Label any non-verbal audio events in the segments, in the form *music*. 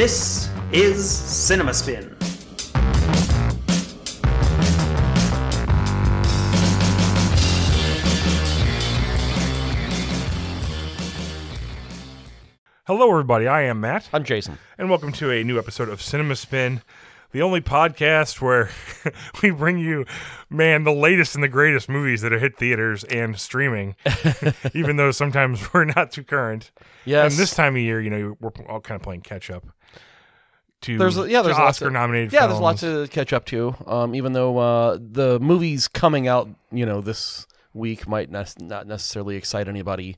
This is Cinema Spin. Hello, everybody. I am Matt, I'm Jason. and welcome to a new episode of Cinema Spin, the only podcast where *laughs* we bring you, man, the latest and the greatest movies that have hit theaters and streaming, *laughs* even though sometimes *laughs* we're not too current. Yes. And this time of year, you know, we're all kind of playing catch up to, There's yeah, there's to lots of- Oscar nominated yeah, films. there's lots to catch up to. Um, even though uh, the movies coming out, you know, this week might ne- not necessarily excite anybody.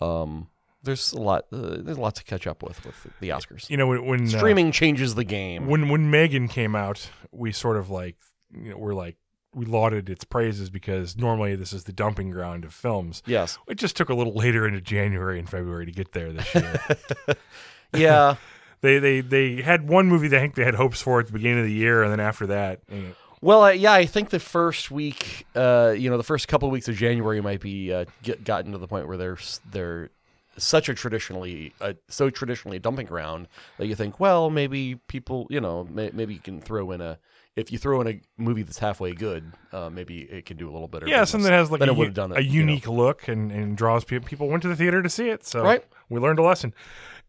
Um, there's a lot. Uh, there's a lot to catch up with with the Oscars. You know, when, when uh, Streaming changes the game. when when Megan came out, we sort of like, you know, we're like, we lauded its praises because normally this is the dumping ground of films. yes. It just took a little later into January and February to get there this year. *laughs* *laughs* Yeah. they they they had one movie they think they had hopes for at the beginning of the year, and then after that, you know, Well, uh, yeah, I think the first week, uh, you know, the first couple of weeks of January might be uh, get gotten to the point where they're they're such a traditionally uh, so traditionally dumping ground that you think, well, maybe people, you know, may, maybe you can throw in a if you throw in a movie that's halfway good, uh, maybe it can do a little better. yeah, something that has like a, it u- done a it, you know. unique look and, and draws people. People went to the theater to see it, so Right. we learned a lesson.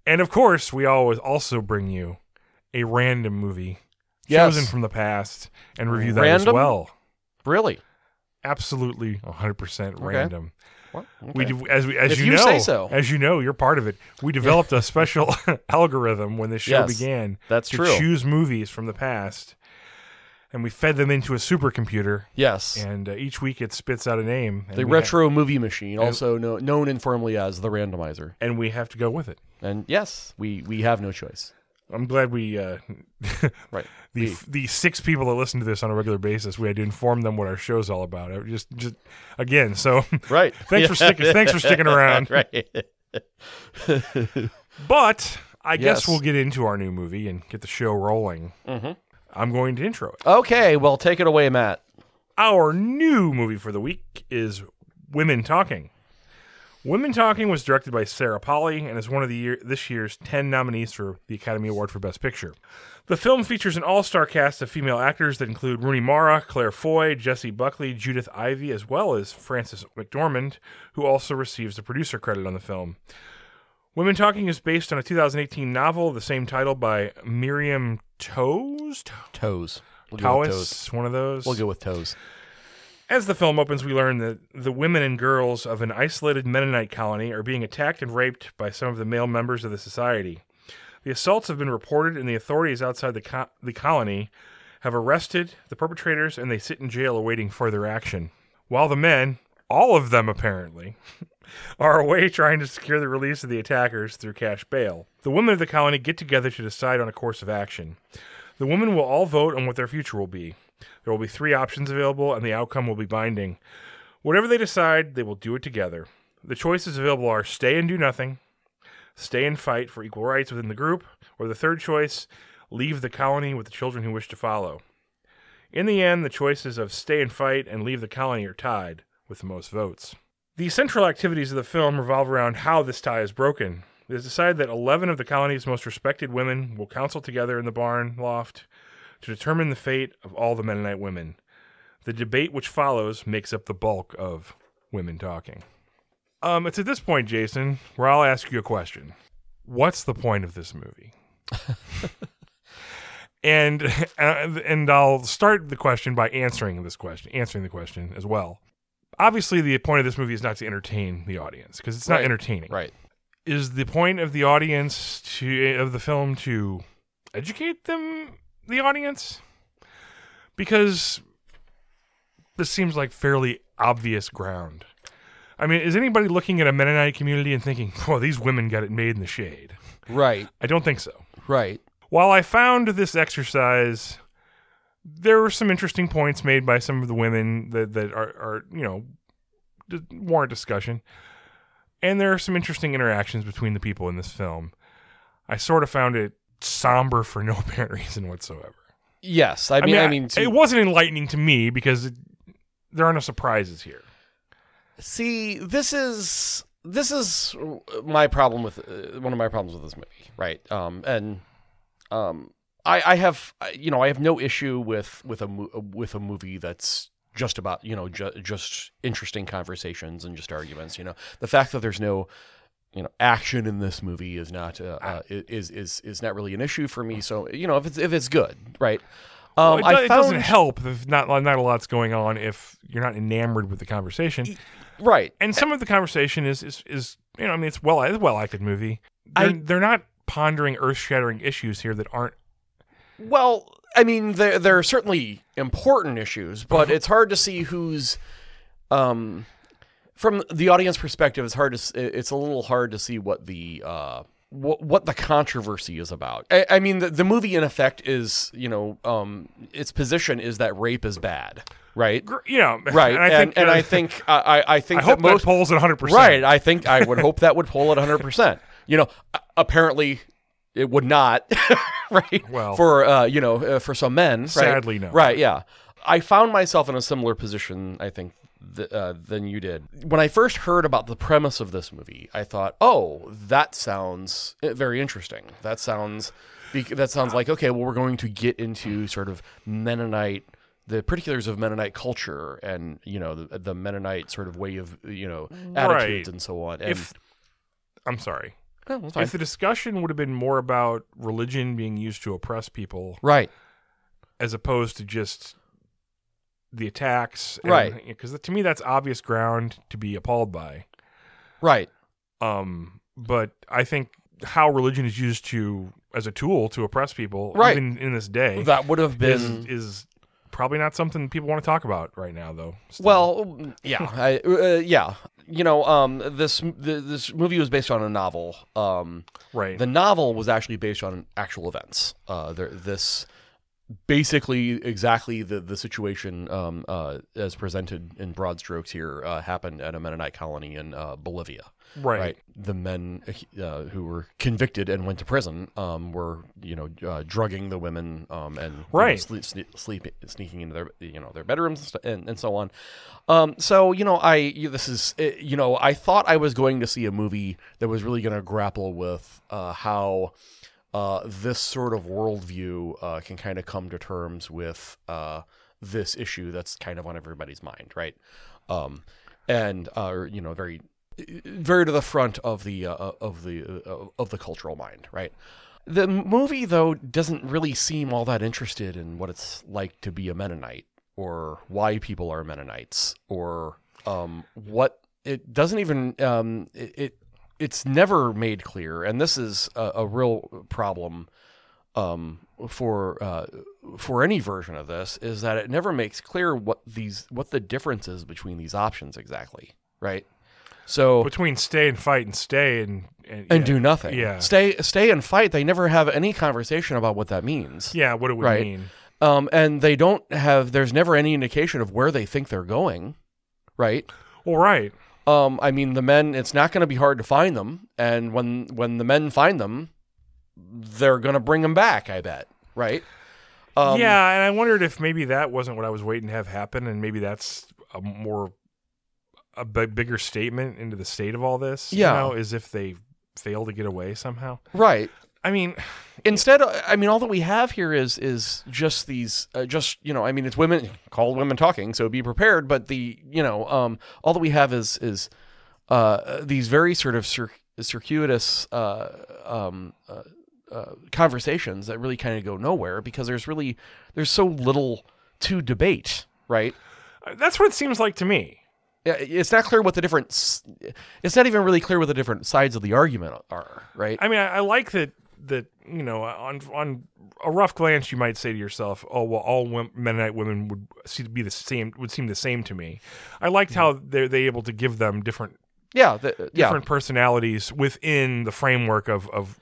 And of course, we always also bring you a random movie Yes. chosen from the past and review that as well. really. Absolutely, 100% random. Well, We okay. do, as we as If you, you know, so. as you know, you're part of it. We developed a special *laughs* algorithm when this show Yes, began. that's to true. choose movies from the past, and we fed them into a supercomputer. yes. And uh, each week it spits out a name. The we retro movie machine, also know, known informally as the randomizer. and we have to go with it. And yes, we, we have no choice. I'm glad we, uh, *laughs* Right. the We- the six people that listen to this on a regular basis, we had to inform them what our show's all about. Just, just again. So, *laughs* Right. thanks for sticking. Thanks for sticking *laughs* around. right. But I guess we'll get into our new movie and get the show rolling. Mm-hmm. I'm going to intro it. Okay, well, take it away, Matt. Our new movie for the week is Women Talking. Women Talking was directed by Sarah Polley and is one of the year, this year's 10 nominees for the Academy Award for Best Picture. The film features an all-star cast of female actors that include Rooney Mara, Claire Foy, Jessie Buckley, Judith Ivey, as well as Frances McDormand, who also receives the producer credit on the film. Women Talking is based on a 2018 novel of the same title by Miriam Toes? Toes. We'll toes. One of those. We'll go with toes. As the film opens, we learn that the women and girls of an isolated Mennonite colony are being attacked and raped by some of the male members of the society. The assaults have been reported, and the authorities outside the, co- the colony have arrested the perpetrators and they sit in jail awaiting further action. While the men, all of them apparently, *laughs* are away trying to secure the release of the attackers through cash bail. The women of the colony get together to decide on a course of action. The women will all vote on what their future will be. There will be three options available, and the outcome will be binding. Whatever they decide, they will do it together. The choices available are stay and do nothing, stay and fight for equal rights within the group, or the third choice, leave the colony with the children who wish to follow. In the end, the choices of stay and fight and leave the colony are tied with the most votes. The central activities of the film revolve around how this tie is broken. It is decided that 11 of the colony's most respected women will counsel together in the barn loft to determine the fate of all the Mennonite women. The debate which follows makes up the bulk of women talking. Um, it's at this point, Jason, where I'll ask you a question. What's the point of this movie? *laughs* and uh, and I'll start the question by answering this question, answering the question as well. Obviously, the point of this movie is not to entertain the audience because it's not Right. entertaining Right. is the point of the audience to of the film to educate them the audience because this seems like fairly obvious ground i mean is anybody looking at a mennonite community and thinking well these women got it made in the shade Right. i don't think so Right. while i found this exercise there were some interesting points made by some of the women that, that are, are you know warrant discussion and there are some interesting interactions between the people in this film. I sort of found it somber for no *laughs* apparent reason whatsoever. Yes. I mean, I mean, to- it wasn't enlightening to me because it, there are no surprises here. see, this is this is my problem with uh, one of my problems with this movie, right? Um, and um, I, I have you know I have no issue with with a with a movie that's just about you know ju- just interesting conversations and just arguments. You know, the fact that there's no you know action in this movie is not uh, uh, is is is not really an issue for me. So you know if it's if it's good, right? Um, Well, it, I do- it doesn't help if not not a lot's going on if you're not enamored with the conversation. right. And some of the conversation is is, is you know I mean it's well it's a well acted movie. They're, I- they're not pondering earth shattering issues here that aren't. Well, I mean, there there are certainly important issues, but it's hard to see who's, um, from the audience perspective. It's hard to it's a little hard to see what the uh what what the controversy is about. I, I mean, the, the movie in effect is you know um its position is that rape is bad, right? know, *laughs* Right, And I think and uh, I *laughs* think I I- think I hope that most that polls at 100. percent Right. I think I would hope that would pull at 100%. You know, apparently it would not, *laughs* right? Well- for uh, you know, uh, for some men, right? Sadly, no. Right, yeah. I found myself in a similar position, I think, th- uh, than you did. When I first heard about the premise of this movie, I thought, "Oh, that sounds uh, very interesting. That sounds that sounds like okay, well we're going to get into sort of Mennonite the particulars of Mennonite culture and you know the, the Mennonite sort of way of you know attitudes Right. and so on. And If I'm sorry, Oh, if the discussion would have been more about religion being used to oppress people right, as opposed to just the attacks, Right. Because to me, that's obvious ground to be appalled by. right, Um, but I think how religion is used to as a tool to oppress people, Right. even in this day, that would have been is probably not something people want to talk about right now, though. still. Well, yeah, *laughs* I, uh, yeah. You know, um, this th- this movie was based on a novel. Um, right, the novel was actually based on actual events. Uh, there, this basically exactly the the situation um, uh, as presented in broad strokes here uh, happened at a Mennonite colony in uh, Bolivia. right, The men uh, who were convicted and went to prison um, were, you know, uh, drugging the women um, and you know, Right. sleep, sleep, sneaking into their, you know, their bedrooms and, and, and so on. Um, so you know, I this is you know, I thought I was going to see a movie that was really going to grapple with uh, how. Uh, this sort of worldview uh, can kind of come to terms with uh, this issue that's kind of on everybody's mind, right? Um, and uh, you know, very very to the front of the uh, of the uh, of the cultural mind, right? The movie though doesn't really seem all that interested in what it's like to be a Mennonite or why people are Mennonites or um, what it doesn't even um, it it's never made clear, and this is a, a real problem um, for uh, for any version of this is that it never makes clear what these what the difference is between these options exactly, right? So between stay and fight and stay and and, and yeah, do nothing. Yeah, Stay stay and fight. They never have any conversation about what that means. yeah. What it would Right. mean. Um, and they don't have. There's never any indication of where they think they're going, right? Well, right. Um, I mean, the men. It's not going to be hard to find them, and when when the men find them, they're going to bring them back. I bet, right? Um, yeah, and I wondered if maybe that wasn't what I was waiting to have happen, and maybe that's a more a bigger statement into the state of all this. Yeah. you know, is if they fail to get away somehow. right. I mean, Instead, I mean, all that we have here is is just these, uh, just you know, I mean, it's women called women talking, so be prepared. But the, you know, um, all that we have is is uh, these very sort of cir- circuitous uh, um, uh, uh, conversations that really kind of go nowhere because there's really there's so little to debate, right? that's what it seems like to me. Yeah, It's not clear what the different. It's not even really clear what the different sides of the argument are, right? I mean, I, I like that that you know on on a rough glance you might say to yourself, "Oh, well, all Mennonite women would see to be the same would seem the same to me." I liked how they're they able to give them different yeah, the, yeah. different personalities within the framework of of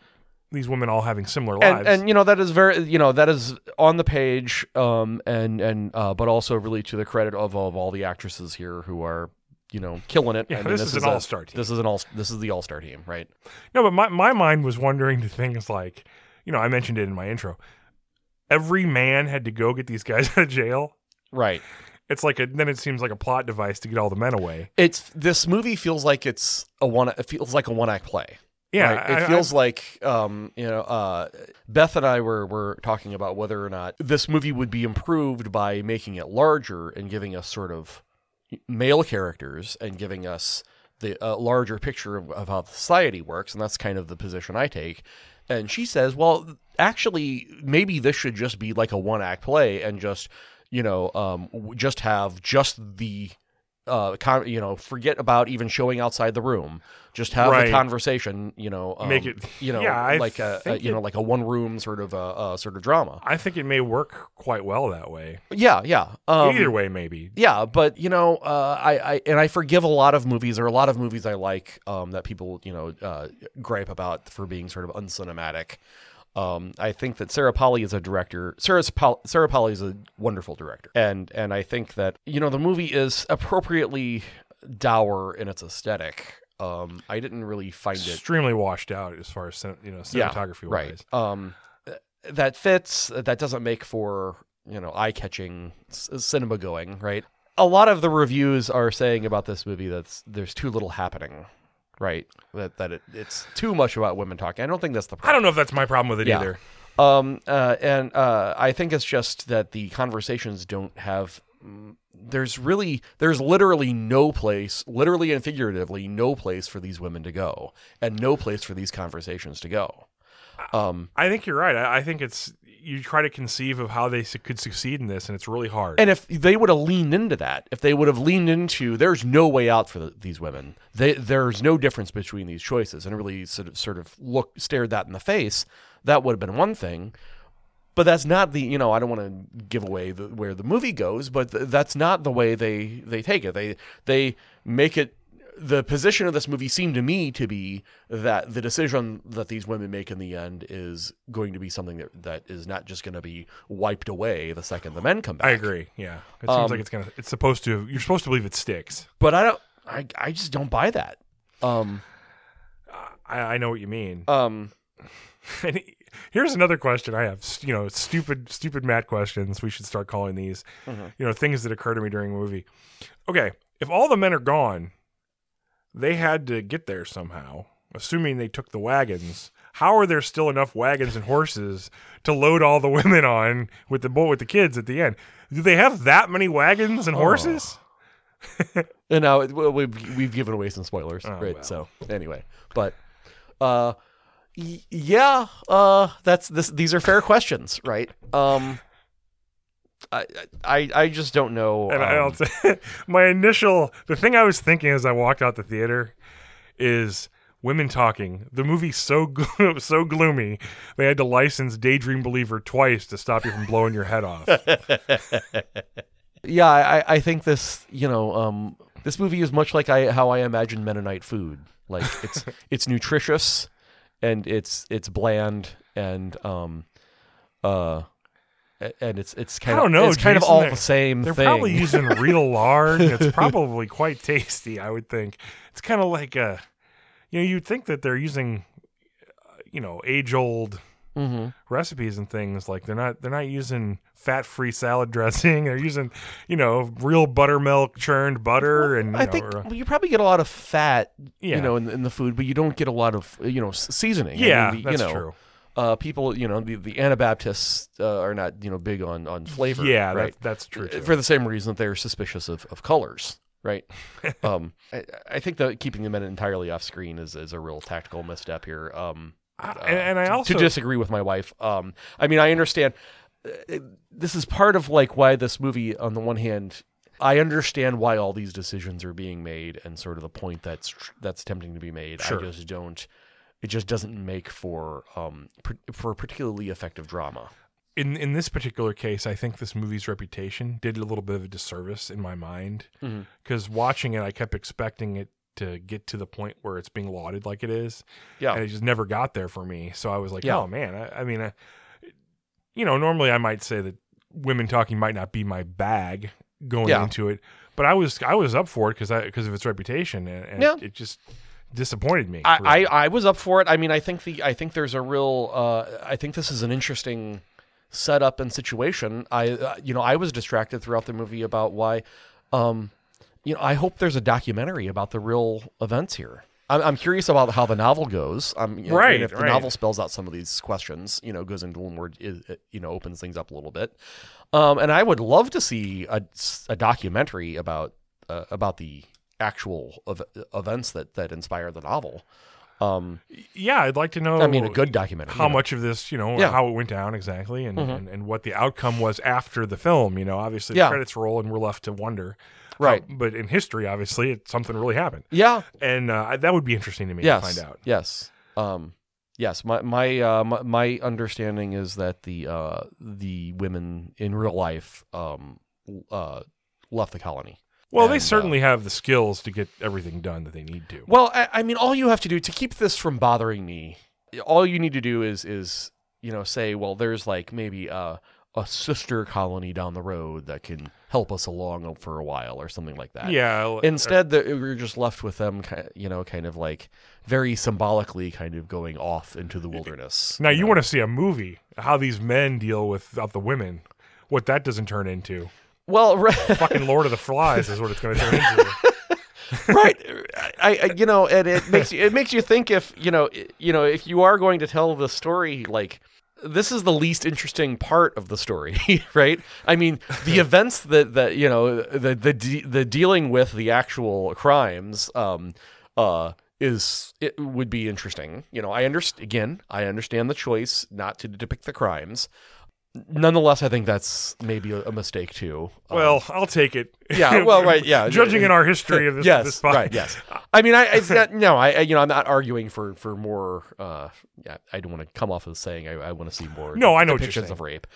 these women all having similar and, lives. and you know that is very you know that is on the page um and and uh but also really to the credit of, of all the actresses here who are you know killing it Yeah, I mean, this is an all-star team. this is an all this is the all-star team right no, but my my mind was wondering to things like, you know, I mentioned it in my intro. Every man had to go get these guys *laughs* out of jail. right It's like a then it seems like a plot device to get all the men away. it's this movie feels like it's a one it feels like a one act play Yeah, right? it I- feels like um, you know uh, Beth and I were were talking about whether or not this movie would be improved by making it larger and giving us sort of male characters and giving us the uh, larger picture of, of how society works, and that's kind of the position I take. And she says, "Well, actually, maybe this should just be like a one act play, and just you know, um, just have just the." Uh, con- you know, forget about even showing outside the room. Just have Right. the conversation. You know, um, Make it- You know, yeah, like a, a you know, like a one room sort of uh, uh, sort of drama. I think it may work quite well that way. Yeah, yeah. Um, Either way, maybe. yeah, but you know, uh, I, I and I forgive a lot of movies. or a lot of movies I like um, that people you know uh, gripe about for being sort of uncinematic. Um, I think that Sarah Polley is a director. Sarah Pol- Sarah Polley is a wonderful director, and and I think that you know the movie is appropriately dour in its aesthetic. Um, I didn't really find it Extremely washed out as far as you know cinematography right. wise. Um, that fits. That doesn't make for you know eye catching cinema going. Right. A lot of the reviews are saying about this movie that there's too little happening. Right. That that it, it's too much about women talking. I don't think that's the. I don't know if that's my problem with it Yeah. either. Um, uh, and uh, I think it's just that the conversations don't have. mm, There's really, there's literally no place, literally and figuratively, no place for these women to go, and no place for these conversations to go. Um, I think you're right. I, I think it's you try to conceive of how they could succeed in this, and it's really hard. and if they would have leaned into that, if they would have leaned into, there's no way out for the, these women. They, there's no difference between these choices, and really sort of, sort of look, stared that in the face. That would have been one thing. but that's not the you know I don't want to give away the, where the movie goes, but th- that's not the way they they take it. They they make it. The position of this movie seemed to me to be that the decision that these women make in the end is going to be something that, that is not just going to be wiped away the second the men come back. I agree. Yeah, it Um, seems like it's gonna. It's supposed to. You're supposed to believe it sticks. but I don't. I, I just don't buy that. Um I, I know what you mean. um *laughs* And he- here's another question I have. You know, stupid, stupid Matt questions. We should start calling these. You know, things that occur to me during a movie. Okay, if all the men are gone, they had to get there somehow. Assuming they took the wagons, how are there still enough wagons and horses to load all the *laughs* women on with the boy with the kids at the end? Do they have that many wagons and horses? *laughs* And now we've we've given away some spoilers, Oh, right? well. So anyway, but uh, y- yeah, uh, that's this. These are fair questions, right? Um, I I I just don't know. And I um, also, *laughs* my initial, the thing I was thinking as I walked out the theater is women talking. The movie's so *laughs* glo- so gloomy, they had to license Daydream Believer twice to stop you from blowing your head off. *laughs* yeah, I I think this you know um this movie is much like I how I imagine Mennonite food. Like it's it's nutritious, and it's it's bland and um uh. And it's it's kind I of don't know, it's kind of all the same They're thing. probably using *laughs* real lard. It's probably quite tasty, I would think. It's kind of like a, you know, you'd think that they're using, you know, age old hmm recipes and things like they're not they're not using fat free salad *laughs* dressing they're using you know real buttermilk churned butter and you I know, think or, well, you probably get a lot of fat, Yeah. you know, in, in the food, but you don't get a lot of, you know, seasoning. I yeah mean, the- that's you know, true Uh, people, you know, the, the Anabaptists uh, are not, you know, big on on flavor. yeah right. that, that's true too. For the same reason that they're suspicious of, of colors, right? *laughs* um, I, I think that keeping the men entirely off screen is, is a real tactical misstep here. Um, Uh, and, and i also to disagree with my wife. Um, I mean, I understand. uh, This is part of like why this movie, on the one hand, I understand why all these decisions are being made, and sort of the point that's tr- that's tempting to be made. Sure. I just don't. It just doesn't make for um for particularly effective drama. in in this particular case i think this movie's reputation did a little bit of a disservice in my mind because watching it i kept expecting it to get to the point where it's being lauded like it is Yeah. and it just never got there for me. So I was like, Yeah. oh man, I, I mean, I, you know, normally I might say that women talking might not be my bag going Yeah. into it, but I was I was up for it because I because of its reputation, and, and Yeah. it just disappointed me. I, really. I, I was up for it. I mean, I think the I think there's a real uh, I think this is an interesting setup and situation. I uh, you know I was distracted throughout the movie about why, um, you know I hope there's a documentary about the real events here. I'm, I'm curious about how the novel goes. Um, you know, Right, and if the right. novel spells out some of these questions, you know, goes into a little more, i- i- you know, opens things up a little bit. Um, and I would love to see a, a documentary about uh, about the actual ev- events that that inspired the novel. Um, Yeah, I'd like to know. I mean, a good documentary. how you know. much of this, you know, Yeah. how it went down exactly, and, Mhm. and and what the outcome was after the film. You know, obviously the Yeah. credits roll, and we're left to wonder. how- Right. but in history, obviously, it, something really happened, Yeah. and uh, that would be interesting to me Yes. to find out. Yes. Um, yes. My my, uh, my my understanding is that the uh, the women in real life um, uh, left the colony. Well, they And, uh, certainly have the skills to get everything done that they need to. Well, I, I mean, all you have to do to keep this from bothering me, all you need to do is is you know say, well, there's like maybe a a sister colony down the road that can help us along for a while or something like that. yeah. l- Instead, the, we're just left with them, you know, kind of like very symbolically, kind of going off into the wilderness. now you want to see a movie how these men deal with uh, the women, what that doesn't turn into. Well, *laughs* right, Fucking Lord of the Flies is what it's going to turn into. *laughs* right. I, I, you know, and it makes you, it makes you think if you know, you know, if you are going to tell the story, like this is the least interesting part of the story, *laughs* right? I mean, the events that that you know, the the de- the dealing with the actual crimes, um, uh. Is it would be interesting, you know. I understand again. I understand the choice not to depict the crimes. Nonetheless, I think that's maybe a, a mistake too. Um, Well, I'll take it. yeah, well, *laughs* right, yeah. Judging in our history of this, yes, this pod- right, yes. I mean, I it's not, no, I, I you know I'm not arguing for for more. Uh, yeah, I don't want to come off as saying I, I want to see more. No, I know depictions of rape.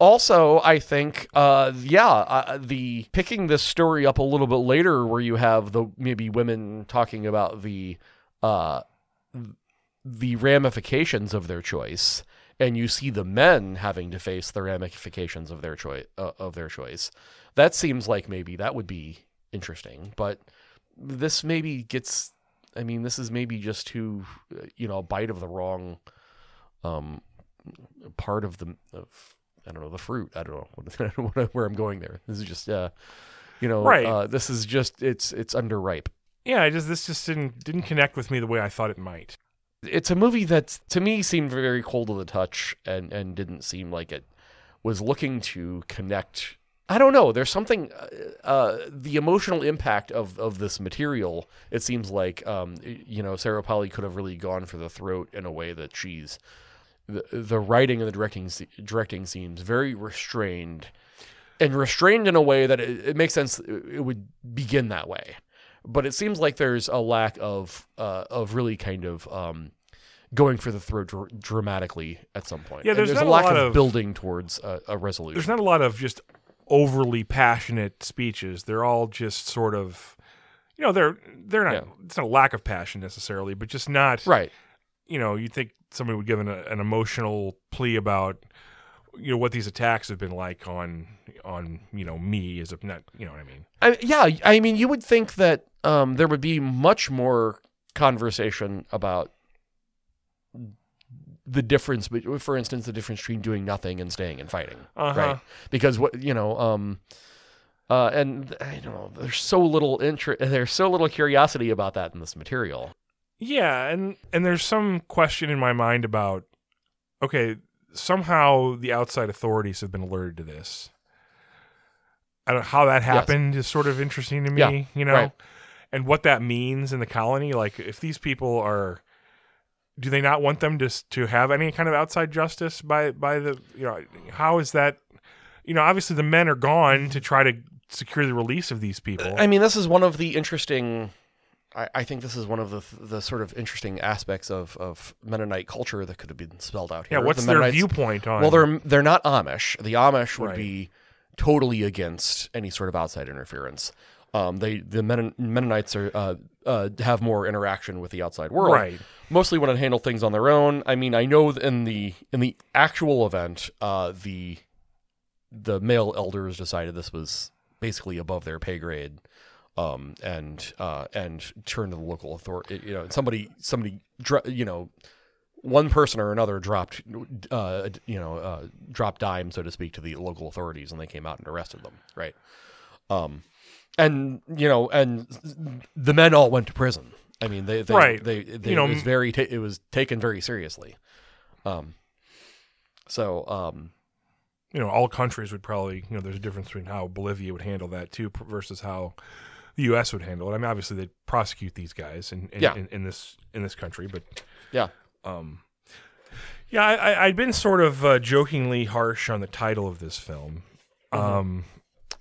Also, I think, uh, yeah, uh, the picking this story up a little bit later, where you have the maybe women talking about the uh, the ramifications of their choice, and you see the men having to face the ramifications of their choice uh, of their choice. That seems like maybe that would be interesting, but this maybe gets. I mean, this is maybe just too, you know, a bite of the wrong, um, part of the of I don't know the fruit. I don't know *laughs* I don't know where I'm going there. This is just, uh, you know, Right. Uh, this is just it's it's underripe. Yeah, I just this just didn't didn't connect with me the way I thought it might. It's a movie that to me seemed very cold to the touch and and didn't seem like it was looking to connect I don't know. There's something, uh, uh, the emotional impact of, of this material. It seems like, um, you know, Sarah Polley could have really gone for the throat in a way that she's, the, the writing and the directing directing seems very restrained, and restrained in a way that it, it makes sense. It it would begin that way, but it seems like there's a lack of uh, of really kind of um, going for the throat dr- dramatically at some point. Yeah, there's there's not a a lack lot of, of- building towards a, a resolution. There's not a lot of just overly passionate speeches. They're all just sort of, you know, they're they're not. Yeah. It's not a lack of passion necessarily, but just not. right. You know, you think somebody would give an, an emotional plea about, you know, what these attacks have been like on on you know me as a not you know what I mean. I, yeah, I mean, you would think that um, there would be much more conversation about the difference, for instance, the difference between doing nothing and staying and fighting, Uh-huh. right? Because what you know, um, uh, and I don't know, there's so little interest, there's so little curiosity about that in this material. Yeah, and and there's some question in my mind about okay, somehow the outside authorities have been alerted to this. I don't how that happened is sort of interesting to me, Yeah, you know. right. And what that means in the colony, like if these people are do they not want them to to have any kind of outside justice by by the you know how is that you know obviously the men are gone to try to secure the release of these people. I mean, this is one of the interesting. I, I think this is one of the the sort of interesting aspects of, of Mennonite culture that could have been spelled out here. yeah, what's The their viewpoint on Well, they're they're not Amish. The Amish would Right. be totally against any sort of outside interference. Um, they the Men- Mennonites are uh, uh, have more interaction with the outside world. Right. Mostly want to handle things on their own. I mean, I know in the in the actual event, uh, the the male elders decided this was basically above their pay grade. Um, and uh, and turned to the local authority. You know, somebody somebody you know one person or another dropped, uh, you know, uh, dropped dime, so to speak, to the local authorities, and they came out and arrested them, right? Um, and you know, and the men all went to prison. I mean, they, they Right. They, they You know, it was very ta- it was taken very seriously. Um, so um, you know, all countries would probably, you know, there's a difference between how Bolivia would handle that too versus how the U.S. would handle it. I mean, obviously they'd prosecute these guys in in, Yeah. in, in this in this country, but yeah, um, yeah, I, I'd been sort of uh, jokingly harsh on the title of this film, Mm-hmm. um,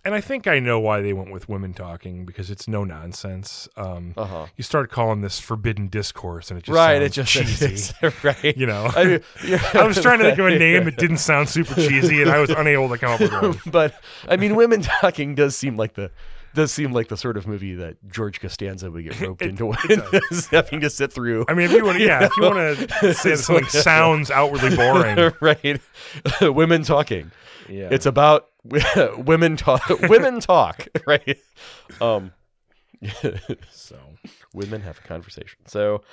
and I think I know why they went with women talking because it's no nonsense. Um, uh huh. you start calling this forbidden discourse, and it just Right. It just cheesy. *laughs* right. you know, I, mean, *laughs* yeah. I was trying to think of a *laughs* name that didn't sound super cheesy, and I was unable to come up with one. but I mean, women talking does seem like the does seem like the sort of movie that George Costanza would get *laughs* roped into *laughs* having to sit through. I mean, if you want, yeah, if you want to *laughs* say that something sounds outwardly boring, right? women talking. yeah, It's about women talk. women talk, right? Um, so. women have a conversation. So,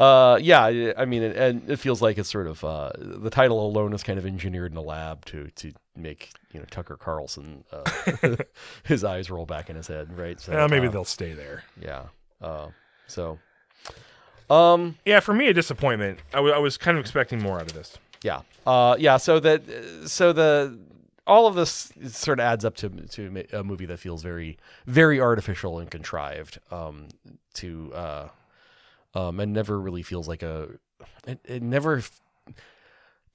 uh, yeah, I- mean, it, and it feels like it's sort of uh, the title alone is kind of engineered in a lab to to make you know Tucker Carlson uh, *laughs* *laughs* his eyes roll back in his head, right? So Well, maybe uh, they'll stay there. yeah. Uh, so, um, Yeah, for me, a disappointment. I, w- I was kind of expecting more out of this. yeah, uh, yeah. So that so the all of this sort of adds up to to a movie that feels very very artificial and contrived. Um, to uh, um, and never really feels like a. It, it never.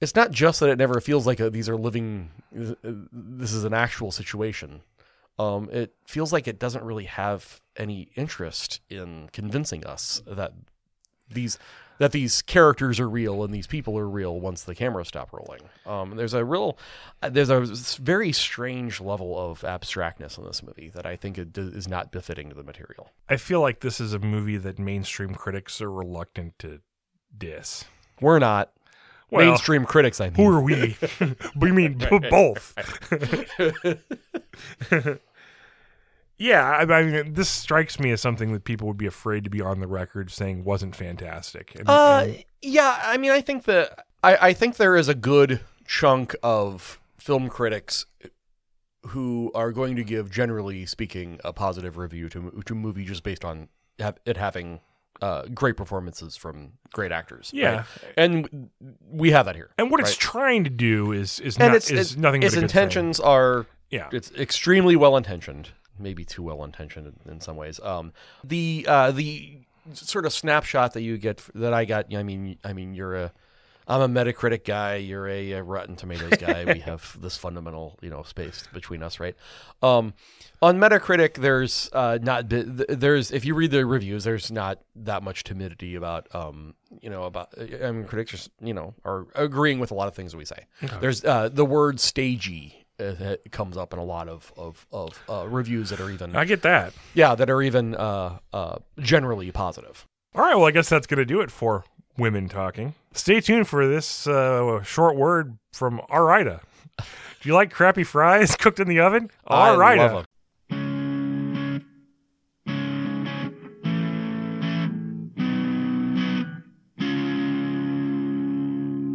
It's not just that it never feels like a, these are living. This is an actual situation. Um, it feels like it doesn't really have any interest in convincing us that these that these characters are real and these people are real once the camera stop rolling. Um, there's a real, there's a very strange level of abstractness in this movie that I think is not befitting to the material. I feel like this is a movie that mainstream critics are reluctant to diss. We're not Well, mainstream critics. I mean, Who are we? *laughs* we mean b- both. *laughs* yeah, I, I mean, this strikes me as something that people would be afraid to be on the record saying wasn't fantastic. And, Uh, and- yeah. I mean, I think that I, I think there is a good chunk of film critics who are going to give, generally speaking, a positive review to to a movie just based on it having uh, great performances from great actors. Yeah. right? and we have that here. and what it's trying to do is is and not it's, is nothing. Its good thing. intentions are Yeah. it's extremely well intentioned, maybe too well intentioned in, in some ways. Um, the uh, the sort of snapshot that you get that I got. I mean, I mean, you're a I'm a Metacritic guy. You're a, uh Rotten Tomatoes guy. we *laughs* have this fundamental, you know, space between us, right? Um, on Metacritic, there's uh, not there's if you read the reviews, there's not that much timidity about um, you know, about I mean, critics, just, you know, are agreeing with a lot of things we say. There's uh, the word stagey. Uh, it comes up in a lot of of, of uh, reviews that are even I get that. yeah that are even uh, uh, generally positive. All right, well, I guess that's going to do it for women talking. Stay tuned for this uh, short word from Ore-Ida. Do you like crappy fries *laughs* cooked in the oven? I Ore-Ida.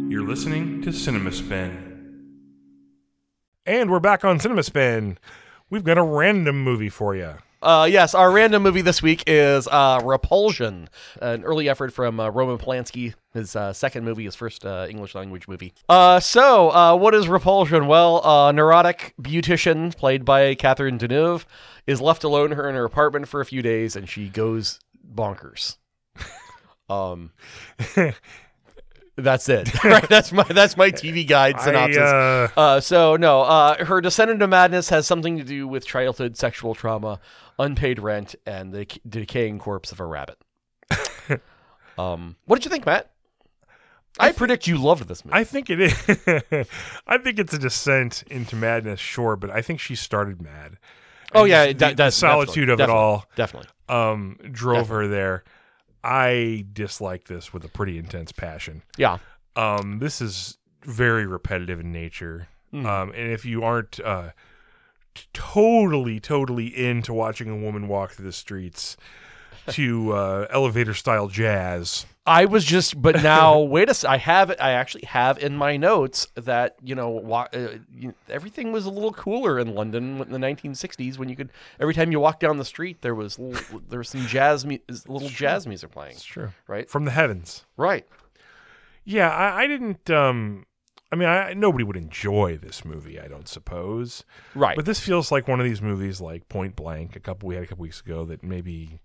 You're listening to Cinema Spin. And we're back on Cinema Spin. We've got a random movie for you. Uh, yes, our random movie this week is uh, Repulsion, an early effort from uh, Roman Polanski, his uh, second movie, his first uh, English language movie. Uh, so, uh, what is Repulsion? Well, a neurotic beautician, played by Catherine Deneuve, is left alone her in her apartment for a few days, and she goes bonkers. *laughs* um, that's it. *laughs* right? That's my that's my TV guide synopsis. I, uh, Uh, so no, uh, her descent into madness has something to do with childhood sexual trauma, unpaid rent, and the decaying corpse of a rabbit. *laughs* um, what did you think, Matt? I, predict you loved this movie. I think it is. *laughs* I think it's a descent into madness, sure, but I think she started mad. oh And yeah, just that, the solitude of it all Definitely. um, drove her there. I dislike this with a pretty intense passion. Yeah. Um, this is very repetitive in nature. Hmm. Um, and if you aren't uh, totally, totally into watching a woman walk through the streets to uh, elevator style jazz, I was just, but now *laughs* wait a sec. I have it I actually have in my notes that you know wa- uh, you, everything was a little cooler in London in the 1960s when you could every time you walked down the street there was little, there was some jazz mu- little jazz music playing. It's true. Right, From the heavens. right. Yeah, I, I didn't. Um, I mean, I, nobody would enjoy this movie, I don't suppose. Right. But this feels like one of these movies, like Point Blank, a couple we had a couple weeks ago, that maybe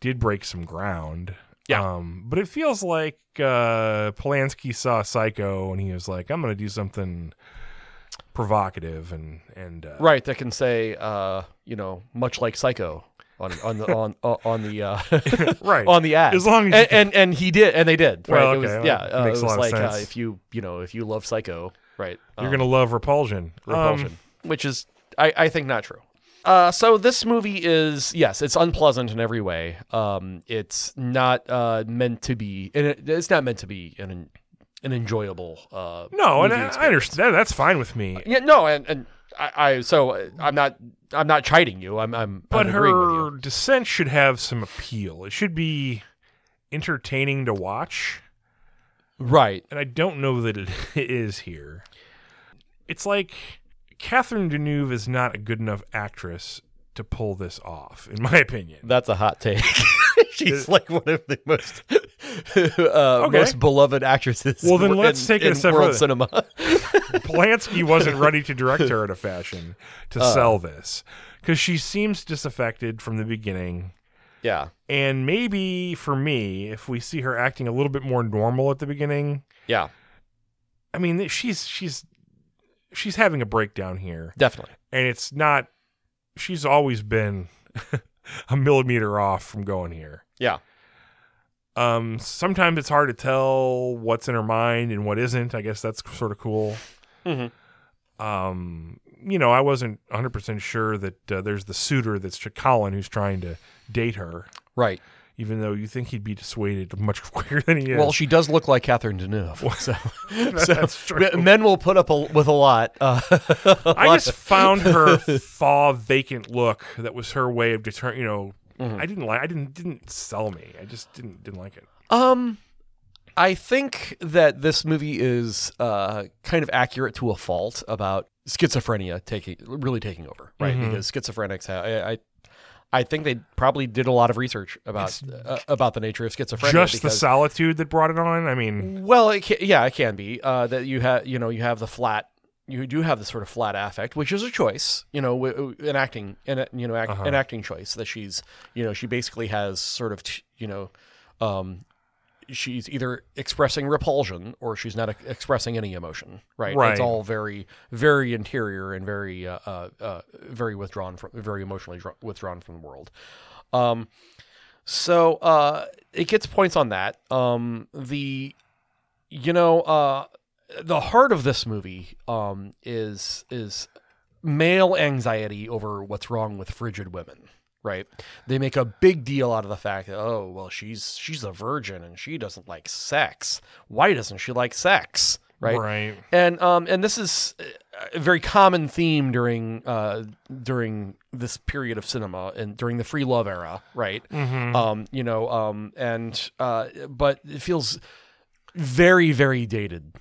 did break some ground. Yeah. Um, but it feels like uh, Polanski saw Psycho and he was like, "I'm going to do something provocative and and uh, Right, that can say, uh, you know, much like Psycho on on the on on on the uh, *laughs* right on the ad. As long as and, can- and and he did, and they did. Right? Well, it was, okay, well, yeah, uh, it a was like uh, if you you know if you love Psycho, right? You're um, going to love Repulsion. repulsion, Um, which is I I think not true. Uh, so this movie is yes, it's unpleasant in every way. Um, it's not uh meant to be, and it, it's not meant to be an an enjoyable. Uh, no, and I, I understand. That's fine with me. Yeah, no, and and I, I so uh, I'm not I'm not chiding you. I'm I'm But I'm her you. descent should have some appeal. It should be entertaining to watch, Right. and I don't know that *laughs* it is here. It's like Catherine Deneuve is not a good enough actress to pull this off, in my opinion. That's a hot take. *laughs* She's like one of the most *laughs* uh, Okay. most beloved actresses. Well, then let's take it a step world further. cinema. *laughs* Polanski wasn't ready to direct her in a fashion to Uh. sell this because she seems disaffected from the beginning. yeah, And maybe for me, if we see her acting a little bit more normal at the beginning, yeah, I mean, she's she's she's having a breakdown here, definitely. and it's not. She's always been *laughs* a millimeter off from going here. Yeah, Um, sometimes it's hard to tell what's in her mind and what isn't. I guess that's sort of cool. Mhm. Um, you know, I wasn't 100 percent sure that uh, there's the suitor that's Colin who's trying to date her, right. even though you think he'd be dissuaded *laughs* much quicker than he is. Well, she does look like Catherine Deneuve. *laughs* *laughs* So, That's so true. men will put up a, with a lot. Uh, a I lot just found her thaw vacant look. That was her way of deterring. You know, Mm-hmm. I didn't like. I didn't didn't sell me. I just didn't didn't like it. Um, I think that this movie is uh, kind of accurate to a fault about schizophrenia taking really taking over, right? Mhm. Because schizophrenics, have, I, I, I think they probably did a lot of research about uh, about the nature of schizophrenia. just the solitude that brought it on. I mean, well, it can, yeah, it can be uh, that you have you know you have the flat. You do have the sort of flat affect, which is a choice, you know, an acting, an, you know, act, Uh-huh. an acting choice that she's, you know, she basically has sort of, t- you know, um, she's either expressing repulsion or she's not ex- expressing any emotion, right? Right. It's all very, very interior and very, uh, uh, uh, very withdrawn from, very emotionally dra- withdrawn from the world. Um, so uh, it gets points on that. Um, the, you know, uh, the heart of this movie um, is is male anxiety over what's wrong with frigid women right? They make a big deal out of the fact that oh well she's she's a virgin and she doesn't like sex. Why doesn't she like sex right? Right. and um and this is a very common theme during uh during this period of cinema and during the free love era right? Mhm. um you know um and uh but it feels very very dated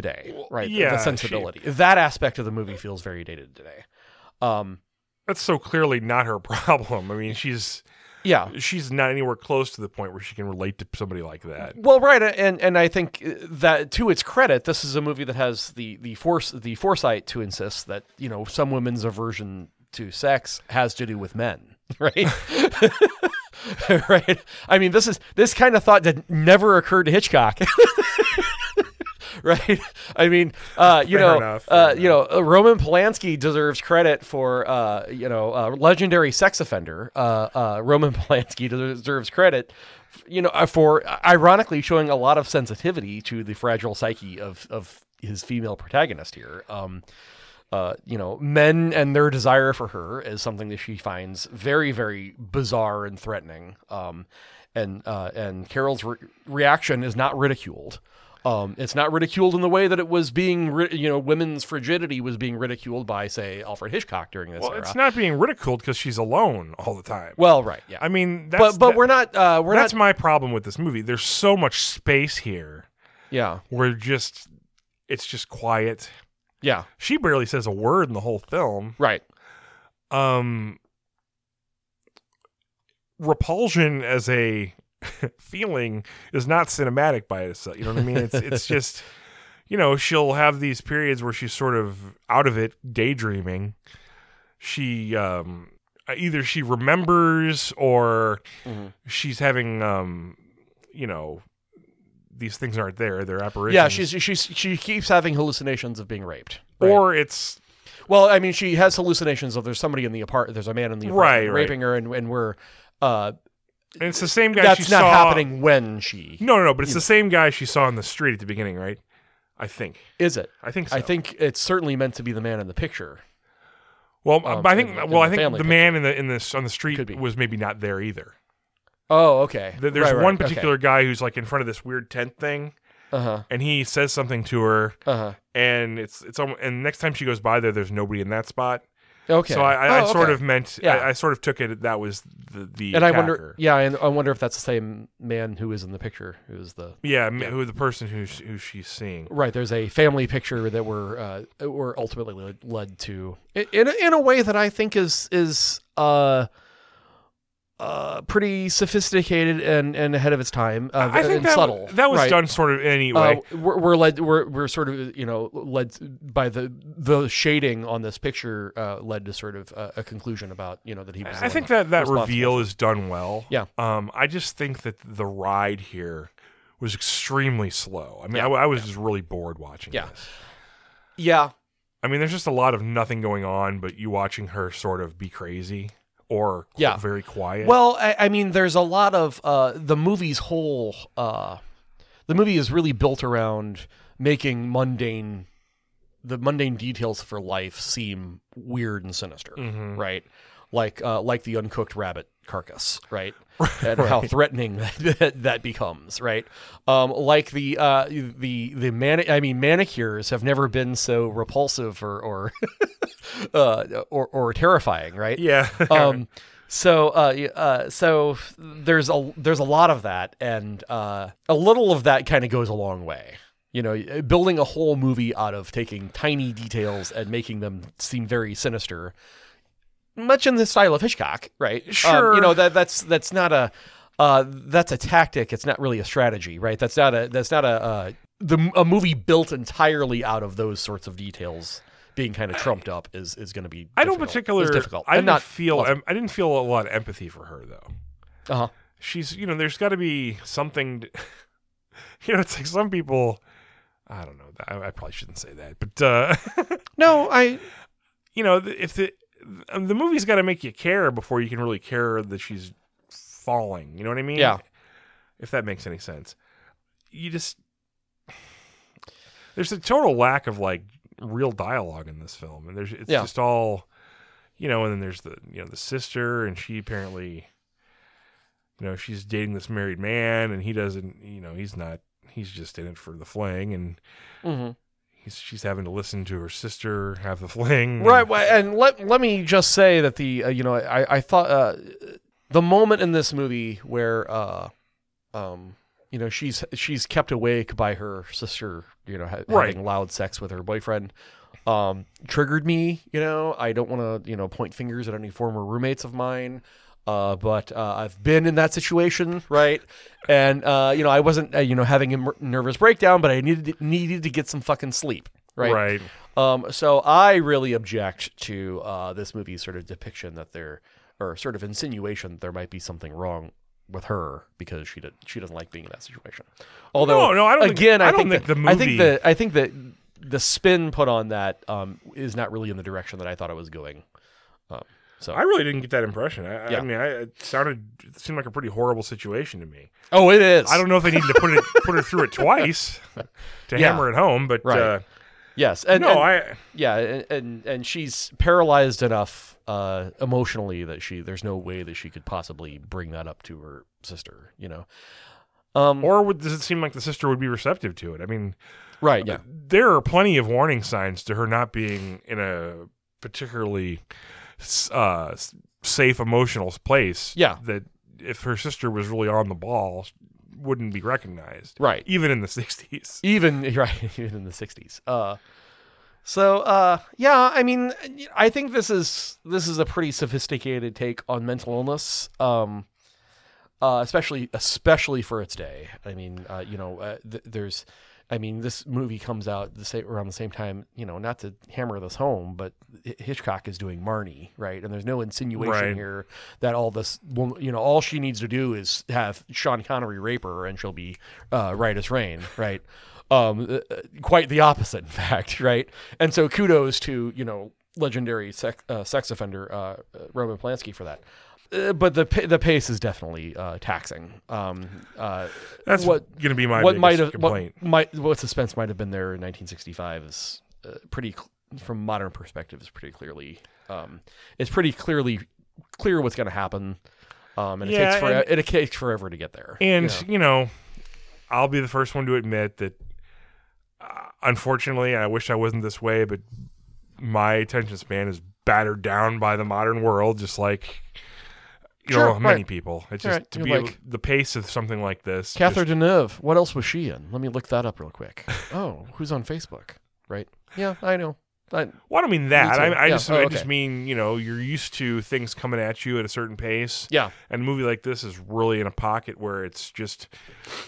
today right yeah, the she- sensibility that aspect of the movie feels very dated today um That's so clearly not her *laughs* problem. I mean, she's yeah she's not anywhere close to the point where she can relate to somebody like that. Well, right, and and I think that to its credit, this is a movie that has the the force the foresight to insist that you know some women's aversion to sex has to do with men, *laughs* right? *laughs* *laughs* right. I mean, this is this kind of thought that never occurred to Hitchcock. *laughs* right? I mean, uh, you Fair know, enough, uh, you know, uh, Roman Polanski deserves credit for, uh, you know, uh, legendary sex offender. Uh, uh, Roman *laughs* Polanski deserves credit, you know, for ironically showing a lot of sensitivity to the fragile psyche of of his female protagonist here. Um, uh, you know, men and their desire for her is something that she finds very, very bizarre and threatening. Um, and uh, and Carol's re- reaction is not ridiculed. Um, it's not ridiculed in the way that it was being, ri- you know, women's frigidity was being ridiculed by, say, Alfred Hitchcock during this Well, era. it's not being ridiculed because she's alone all the time. well, right, yeah. I mean, that's, but but that- we're not. Uh, we're that's not. my problem with this movie. There's so much space here Yeah, where just it's just quiet. Yeah, She barely says a word in the whole film. right. Um, repulsion as a *laughs* feeling is not cinematic by itself. You know what I mean? It's it's *laughs* just you know she'll have these periods where she's sort of out of it, daydreaming. She um either she remembers or Mhm. she's having um you know these things aren't there they're apparitions Yeah, she's she's she keeps having hallucinations of being raped. right? or it's Well, I mean, she has hallucinations of there's somebody in the apart. There's a man in the apartment Right, right. raping her, and, and we're uh, and it's the same guy that's not saw happening when she no no no but it's the same guy she saw in the street at the beginning right i think is it. i think so I think it's certainly meant to be the man in the picture. well um, i think in the- in well i think the man in the in this on the street was maybe not there either Oh, okay. Th- there's Right, right, one okay. particular guy who's like in front of this weird tent thing Uh huh. and he says something to her Uh huh. and it's it's almo- and next time she goes by there there's nobody in that spot Okay. so i, I, I Oh, sort okay. of meant Yeah. I, I sort of took it that was the the And I wonder, yeah, and I wonder if that's the same man who is in the picture, who is the yeah, m who the person who who she's seeing right. There's a family picture that we're uh, we're ultimately led, led to in in a, in a way that I think is is uh uh pretty sophisticated and and ahead of its time. Uh, I think and that, subtle. that was right? done sort of anyway. Uh, we're, we're led. We're, we're sort of you know led by the the shading on this picture uh, led to sort of uh, a conclusion about you know that he was. I think that that reveal is done well. Yeah. Um, I just think that the ride here was extremely slow. I mean, Yeah. I, I was just really bored watching Yeah. this. Yeah. I mean, there's just a lot of nothing going on, but you watching her sort of be crazy or Yeah. very quiet. Well, I, I mean, there's a lot of uh, the movie's whole. Uh, the movie is really built around making mundane, the mundane details for life seem weird and sinister, Mhm. right? Like, uh, like the uncooked rabbit carcass, right? *laughs* and how threatening *laughs* that, that becomes, right? Um, like the uh, the the man, I mean, manicures have never been so repulsive or or *laughs* uh, or, or terrifying, right? yeah. um so uh, uh so there's a there's a lot of that and uh a little of that kind of goes a long way you know building a whole movie out of taking tiny details and making them seem very sinister much in the style of hitchcock right Um, Sure. you know that that's that's not a uh that's a tactic it's not really a strategy right that's not a that's not a uh the a movie built entirely out of those sorts of details being kind of trumped up is is going to be I don't particularly difficult I didn't not feel. pleasant. I didn't feel a lot of empathy for her though. uh-huh She's, you know, there's got to be something. To, *laughs* you know, it's like some people. I don't know. I, I probably shouldn't say that, but uh, *laughs* No, I you know, if the the movie's got to make you care before you can really care that she's falling. You know what I mean? Yeah. If that makes any sense, you just there's a total lack of like real dialogue in this film, and there's it's Yeah. just all, you know, and then there's the you know the sister, and she apparently, you know, she's dating this married man, and he doesn't, you know, he's not, he's just in it for the fling, and Mhm. He's she's having to listen to her sister have the *laughs* fling, right. And let let me just say that the uh, you know I I thought uh, the moment in this movie where uh um you know she's she's kept awake by her sister you know ha- Right. having loud sex with her boyfriend um triggered me you know I don't want to you know point fingers at any former roommates of mine. Uh, but uh, I've been in that situation, right? And uh, you know, I wasn't, uh, you know, having a nervous breakdown, but I needed needed to get some fucking sleep, right? right. Um, so I really object to uh, this movie's sort of depiction that there, or sort of insinuation that there might be something wrong with her because she did, she doesn't like being in that situation. Although, No, no, I don't think- again, I I, don't think, think the that- I think that I think that the spin put on that um, is not really in the direction that I thought it was going. Um, so, I really didn't get that impression. I, I mean, I, it sounded it seemed like a pretty horrible situation to me. oh, it is. I don't know if they needed to put it *laughs* put her through it twice to Yeah. hammer it home, but Right. uh, Yes, and, no, and- I yeah, and, and and she's paralyzed enough uh, emotionally that she there's no way that she could possibly bring that up to her sister. You know, Um, Or would, does it seem like the sister would be receptive to it? I mean, right, yeah. there are plenty of warning signs to her not being in a particularly uh, safe emotional place. Yeah. That if her sister was really on the ball, wouldn't be recognized. Right. Even in the *laughs* 60s. even *laughs* right even in the 60s uh so uh yeah i mean i think this is this is a pretty sophisticated take on mental illness um uh especially especially for its day i mean uh you know uh, th- there's I mean, this movie comes out the same, around the same time. You know, not to hammer this home, but Hitchcock is doing Marnie, right? And there's no insinuation Right. here that all this, you know, all she needs to do is have Sean Connery rape her, and she'll be uh, right as rain, right? Um, uh, uh, quite the opposite, in fact, *laughs* right? And so, kudos to you know legendary sex, uh, sex offender uh, uh, Roman Polanski for that. Uh, but the the pace is definitely uh, taxing. Um, uh, That's what going to be my what biggest might have complaint. what might what suspense might have been there in 1965 is uh, pretty cl- from modern perspective is pretty clearly um, it's pretty clearly clear what's going to happen. Um, and it Yeah, takes forever. and- it takes forever to get there. And you know? you know, I'll be the first one to admit that. Uh, unfortunately, I wish I wasn't this way, but my attention span is battered down by the modern world, just like Sure, know many right. people. It's just right, to you're be like- the pace of something like this. Catherine Deneuve. What else was she in? Let me look that up real quick. *laughs* oh, who's on Facebook? Right? Yeah, I know. I, well, I don't mean that. too. I, I Yeah. just Oh, I just mean you know you're used to things coming at you at a certain pace. yeah, And a movie like this is really in a pocket where it's just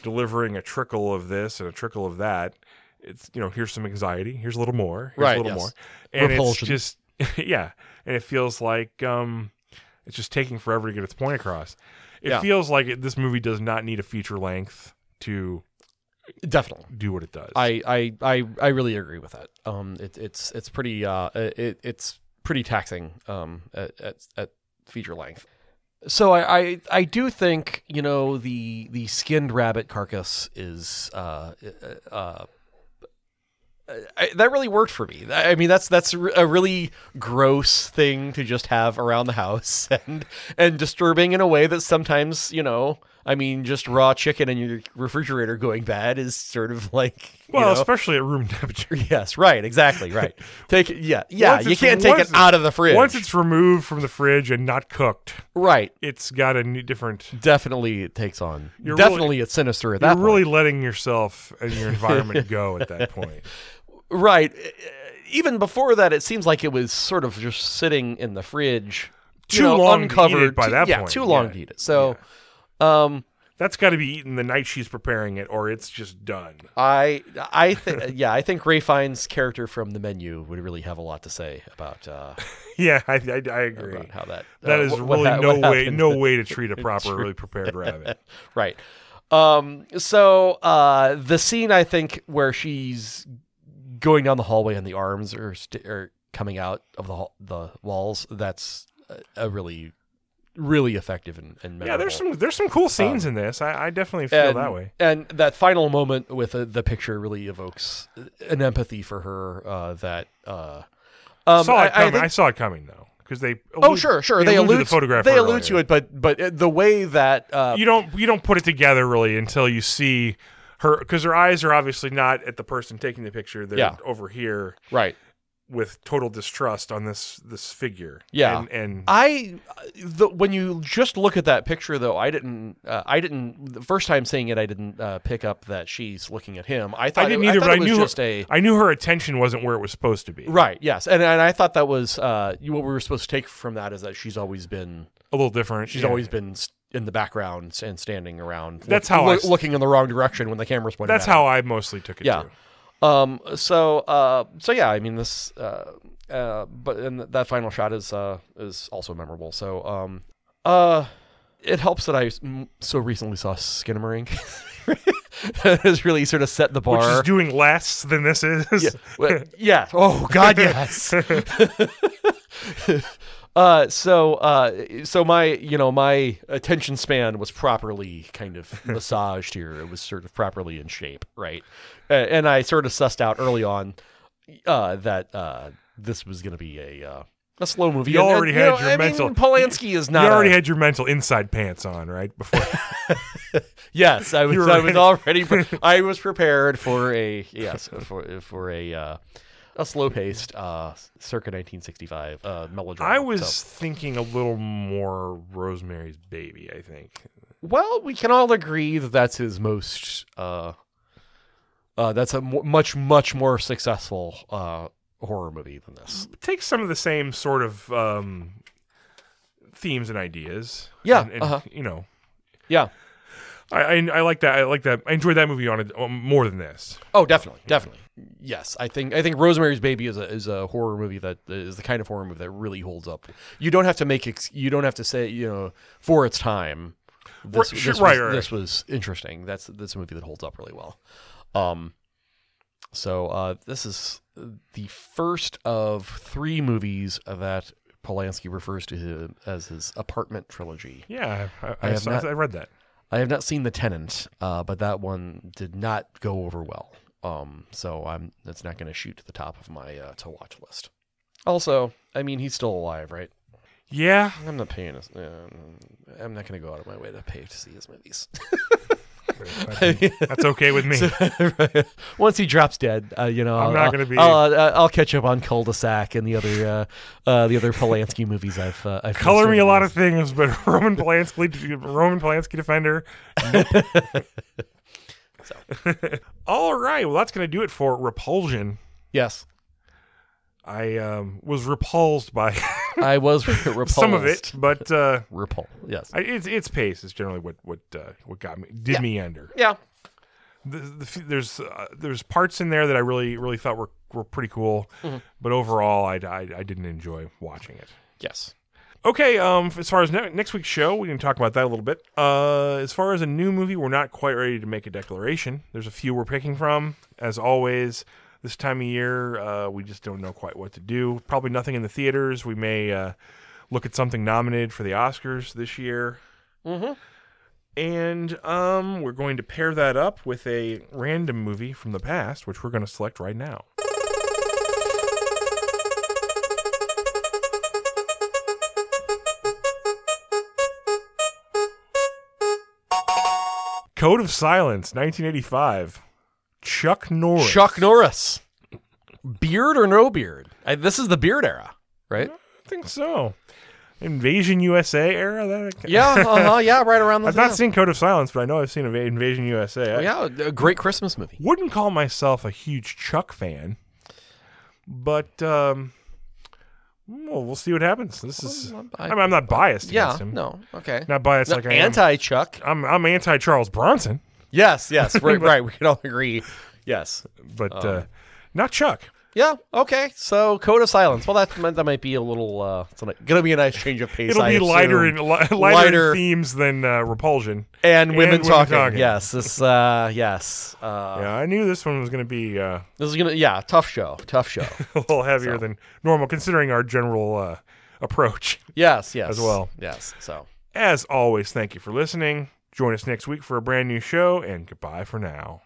delivering a trickle of this and a trickle of that. It's you know here's some anxiety, here's a little more, here's Right, a little yes. more, and Repulsion. it's just *laughs* yeah, and it feels like um, it's just taking forever to get its point across. It Yeah. feels like it, this movie does not need a feature length to definitely. do what it does. I, I, I, I really agree with that. Um, it, it's it's pretty uh, it, it's pretty taxing um, at, at, at feature length. So I, I I do think you know the the skinned rabbit carcass is uh, uh, uh, I, that really worked for me. I mean, that's that's a really gross thing to just have around the house, *laughs* and and disturbing in a way that sometimes you know. I mean, just raw chicken in your refrigerator going bad is sort of like well, know- especially at room *laughs* temperature. Yes, right, exactly, right. *laughs* Take it, yeah, yeah. Once You can't take it out of the fridge. Once it's removed from the fridge and not cooked, right, it's got a new, different. definitely it takes on. You're definitely it's sinister at that. You're that really letting yourself and your environment go at that point. Right. Even before that, it seems like it was sort of just sitting in the fridge, Too know, long to eat uncovered by that yeah, point, too long yeah. to eat it. So, um, That's got to be eaten the night she's preparing it, or it's just done. I, I think, *laughs* yeah, I think Ralph Fiennes' character from the menu would really have a lot to say about uh, *laughs* Yeah, I, I, I agree. about how that. That uh, is what- what really ha- no what way, no way to *laughs* treat a properly prepared rabbit. right. Um, so uh, the scene I think where she's going down the hallway and the arms are, st- are coming out of the the walls. That's a, a really really effective and, and Yeah, there's some there's some cool scenes in this. I, I definitely feel and, that way. And that final moment with uh, the picture really evokes an empathy for her uh, that. Uh, um, saw it I- I coming. I, saw it coming though, because they. Oh sure, sure. They, They, allude, allude to the photograph. They earlier. allude to it, but but the way that uh, You don't you don't put it together really until you see her because her eyes are obviously not at the person taking the picture. They're Yeah. over here right. with total distrust on this this figure. Yeah. and, and I the when you just look at that picture though, I didn't uh, I didn't the first time seeing it I didn't uh, pick up that she's looking at him. I thought I didn't it, either, thought but I knew just a I knew her attention wasn't where it was supposed to be. right. Yes, and and I thought that was uh, what we were supposed to take from that is that she's always been A little different. she's yeah. always been s- in the background and standing around. That's look- how I look- s- looking in the wrong direction when the camera's pointing. That's how I mostly took it. Yeah. too. Um. So. Uh. So yeah. I mean this. Uh. Uh. But and that final shot is uh is also memorable. So um. Uh. It helps that I so recently saw Skinamarink. *laughs* it has really sort of set the bar. Which is doing less than this is. yeah. Yeah. *laughs* Oh God, yes. *laughs* uh, so, uh, so my, you know, my attention span was properly kind of *laughs* massaged here. It was sort of properly in shape, right? Uh, and I sort of sussed out early on uh, that uh, this was going to be a uh, a slow movie. You And- and, already you had know, your I mental- Mean, Polanski is not. you already a- had your mental inside pants on, right? Before *laughs* *laughs* Yes, I was. I was already. Pre- I was prepared for a yes for for a uh, a slow paced uh, circa 1965 uh, melodrama. I was So- thinking a little more Rosemary's Baby. I think. well, we can all agree that that's his most. Uh, uh, that's a much much more successful uh, horror movie than this. It takes some of the same sort of um, themes and ideas. Yeah, and, and, uh-huh. you know, Yeah. I, I I like that. I like that. I enjoyed that movie on it more than this. Oh, definitely, definitely. Yes, I think I think Rosemary's Baby is a is a horror movie that is the kind of horror movie that really holds up. You don't have to make ex- you don't have to say you know for its time. This, this was, right, this was interesting. That's that's a movie that holds up really well. Um, so uh, this is the first of three movies that Polanski refers to him as his apartment trilogy. Yeah, I, I, I have not- I read that. I have not seen The Tenant, uh, but that one did not go over well. Um, so I'm that's not going to shoot to the top of my uh, to watch list. Also, I mean, he's still alive, right? Yeah, I'm not paying. His, uh, I'm not going to go out of my way to pay to see his movies. *laughs* that's okay with me. *laughs* *laughs* Once he drops dead, uh, you know, I'm I'll, not gonna be- I'll, uh, I'll catch up on Cul-de-sac and the other, uh, uh, the other Polanski movies I've. Uh, I've Color me a lot of things, but Roman Polanski, Roman Polanski defender. *laughs* All right, well that's going to do it for Repulsion. Yes, I um, was repulsed by *laughs* I was repulsed. *laughs* some of it, but uh, Repul. Yes. I, its its pace is generally what what uh, what got me did Yeah. me under. yeah. The, the, there's uh, there's parts in there that I really really thought were were pretty cool, Mm-hmm. but overall I, I I didn't enjoy watching it. Yes. Okay, um, as far as ne- next week's show, we can talk about that a little bit. Uh, as far as a new movie, we're not quite ready to make a declaration. There's a few we're picking from. As always, this time of year, uh, we just don't know quite what to do. Probably nothing in the theaters. We may uh, look at something nominated for the Oscars this year. Mm-hmm. And um, we're going to pair that up with a random movie from the past, which we're going to select right now. Code of Silence, 1985. Chuck Norris. Chuck Norris. Beard or no beard? I, this is the beard era, right? I think so. Invasion USA era. That Yeah, *laughs* uh-huh, yeah, right around the I've not seen Code of Silence, but I know I've seen Invasion USA. I Yeah, a great Christmas movie. wouldn't call myself a huge Chuck fan, but um, well, we'll see what happens. This is. I- I, am I'm not biased Yeah, against him. no, okay. Not biased No, like I am. anti Chuck. I'm I'm anti Charles Bronson, Yes, yes, right, *laughs* right. We can all agree. Yes. but Um, uh, not Chuck. Yeah. Okay. So, Code of Silence. Well, that that might be a little. Uh, it's gonna- gonna be a nice change of pace. It'll I be lighter in li- lighter, Lighter. in themes than uh, Repulsion. and women, and women talking. talking. Yes. This. *laughs* Uh, yes. Uh, yeah, I knew this one was going to be uh, This is gonna. Yeah. Tough show. Tough show. *laughs* a little heavier than normal, considering our general uh, approach. yes. *laughs* Yes. As well. Yes. So. As always, thank you for listening. Join us next week for a brand new show, and goodbye for now.